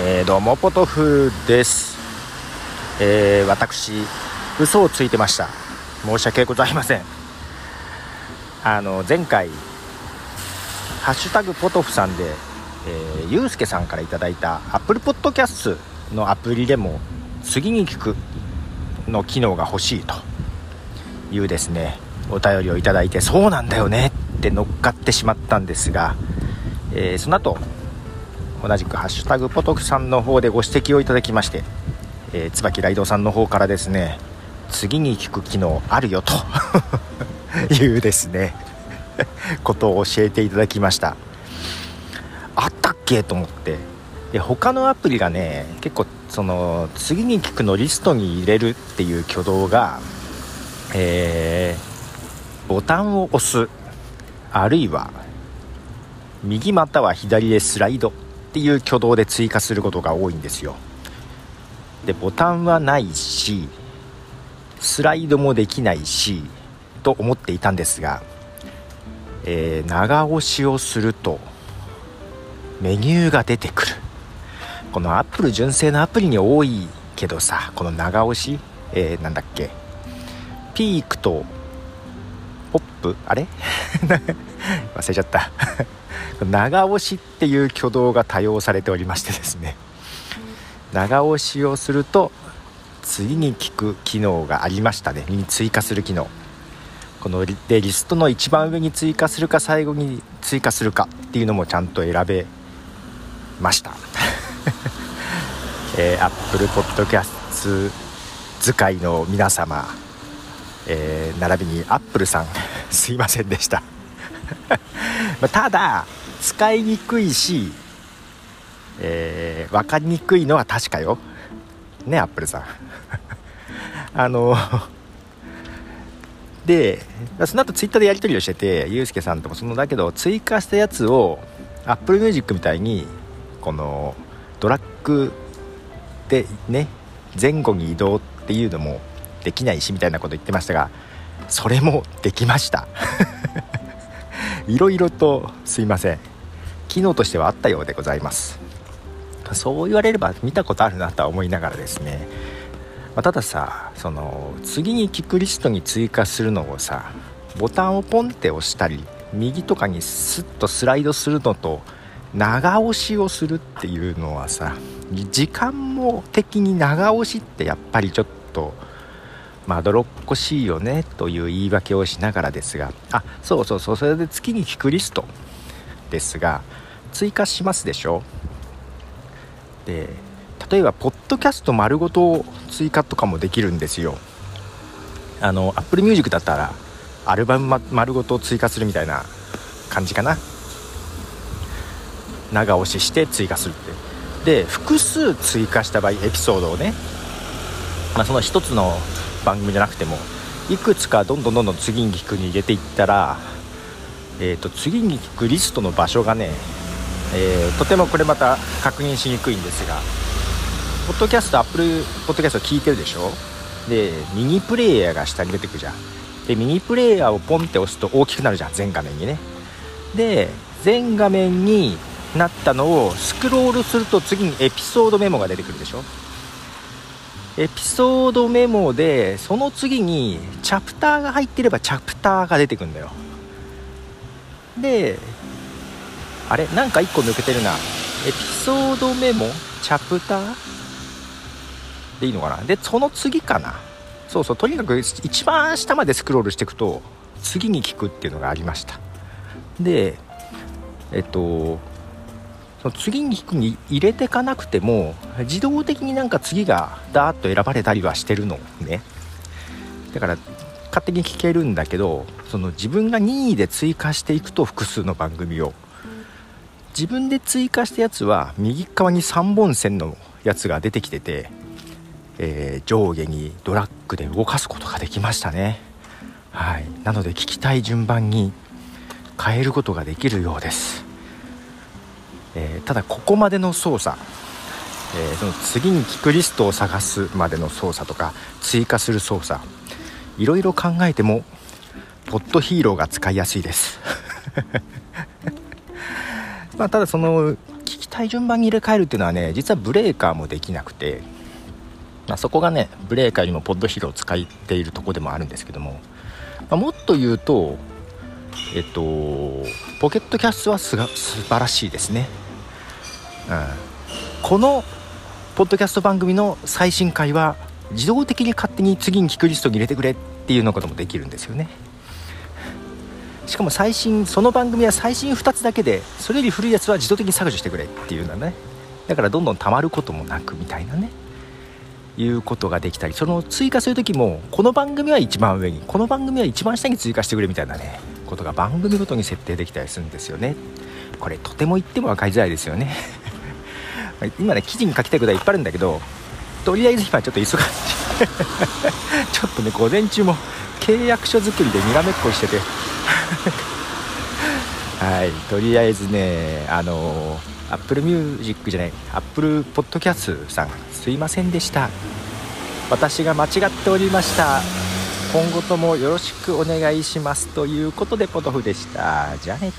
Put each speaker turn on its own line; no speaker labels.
えー、どうもポトフです、えー、私嘘をついてました。申し訳ございません。あの前回「ハッシュタグポトフ」さんで、えー、ゆうすけさんから頂いたアップルポッドキャストのアプリでも次に聞くの機能が欲しいというですねお便りをいただいてそうなんだよねって乗っかってしまったんですが、えー、その後同じくハッシュタグポトフさんの方でご指摘をいただきまして、えー、椿ライドさんの方からですね次に聞く機能あるよと いうですねことを教えていただきました。あったっけと思って。で他のアプリがね結構その次に聞くのリストに入れるっていう挙動がえー、ボタンを押すあるいは右または左でスライドっていう挙動で追加することが多いんですよ。でボタンはないしスライドもできないしと思っていたんですが、えー、長押しをするとメニューが出てくる。このアップル純正のアプリに多いけどさこの長押し、えー、なんだっけピークとポップあれ？忘れちゃった。長押しっていう挙動が多用されておりましてですね。長押しをすると次に聞く機能がありましたね。に追加する機能。このでリストの一番上に追加するか最後に追加するかっていうのもちゃんと選べました。えー、Apple Podcast 使いの皆様、えー、並びにアップルさん。すいませんでした まただ使いにくいし、えー、分かりにくいのは確かよ。ねアップルさん。あのでその後ツイッターでやり取りをしててユうスケさんともそのだけど追加したやつをアップルミュージックみたいにこのドラッグでね前後に移動っていうのもできないしみたいなこと言ってましたがそれもできました。いろいろとすいません。機能としてはあったようでございます。そう言われれば見たことあるなとは思いながらですね、まあ、たださその次に聞くリストに追加するのをさボタンをポンって押したり右とかにスッとスライドするのと長押しをするっていうのはさ時間も的に長押しってやっぱりちょっとまどろっこしいよねという言い訳をしながらですがあそうそうそうそれで月に聞くリストですが追加しますでしょ？で例えばポッドキャスト丸ごと追加とかもできるんですよ。あの Apple Music だったらアルバム丸ごと追加するみたいな感じかな。長押しして追加するって。で複数追加した場合エピソードをね、まあ、その1つの番組じゃなくてもいくつかどんどんどんどん次に聞くに入れていったら、えーと、次に聞くリストの場所がね、えー、とてもこれまた確認しにくいんですがポッドキャストアップルポッドキャスト聞いてるでしょ？でミニプレイヤーが下に出てくるじゃん。でミニプレイヤーをポンって押すと大きくなるじゃん全画面にね。で全画面になったのをスクロールすると次にエピソードメモが出てくるでしょ？エピソードメモでその次にチャプターが入ってればチャプターが出てくんだよ。であれ？なんか1個抜けてるな。エピソードメモ？チャプター？でいいのかな？でその次かな。そうそうとにかく一番下までスクロールしていくと次に聞くっていうのがありました。でえっとその次に引くに入れていかなくても自動的になんか次がダーッと選ばれたりはしてるのね。だから勝手に聞けるんだけどその自分が任意で追加していくと複数の番組を。自分で追加したやつは右側に3本線のやつが出てきてて、えー、上下にドラッグで動かすことができましたね。はい。なので聞きたい順番に変えることができるようです。えー、ただここまでの操作、えー、その次に聞くリストを探すまでの操作とか追加する操作いろいろ考えてもポッドヒーローが使いやすいです。まあただその聞きたい順番に入れ替えるっていうのはね実はブレーカーもできなくて、まあ、そこがねブレーカーよりもポッドヒーローを使っているとこでもあるんですけども、まあ、もっと言うとえっとポケットキャストはすが素晴らしいですね、このポッドキャスト番組の最新回は自動的に勝手に次に聞くリストに入れてくれっていうのこともできるんですよね。しかも最新その番組は最新2つだけでそれより古いやつは自動的に削除してくれっていうのね。だからどんどん溜まることもなくみたいなね。いうことができたりその追加する時もこの番組は一番上にこの番組は一番下に追加してくれみたいなねことが番組ごとに設定できたりするんですよね。これとても言っても分かりづらいですよね。今ね記事に書きたいことはいっぱいあるんだけどとりあえず今ちょっと忙しい。ちょっとね午前中も契約書作りでにらめっこしてて。はい。とりあえずねあのアップルミュージックじゃないアップルポッドキャストさん。すいませんでした。私が間違っておりました。今後ともよろしくお願いします。ということでポトフでした。じゃあ。ね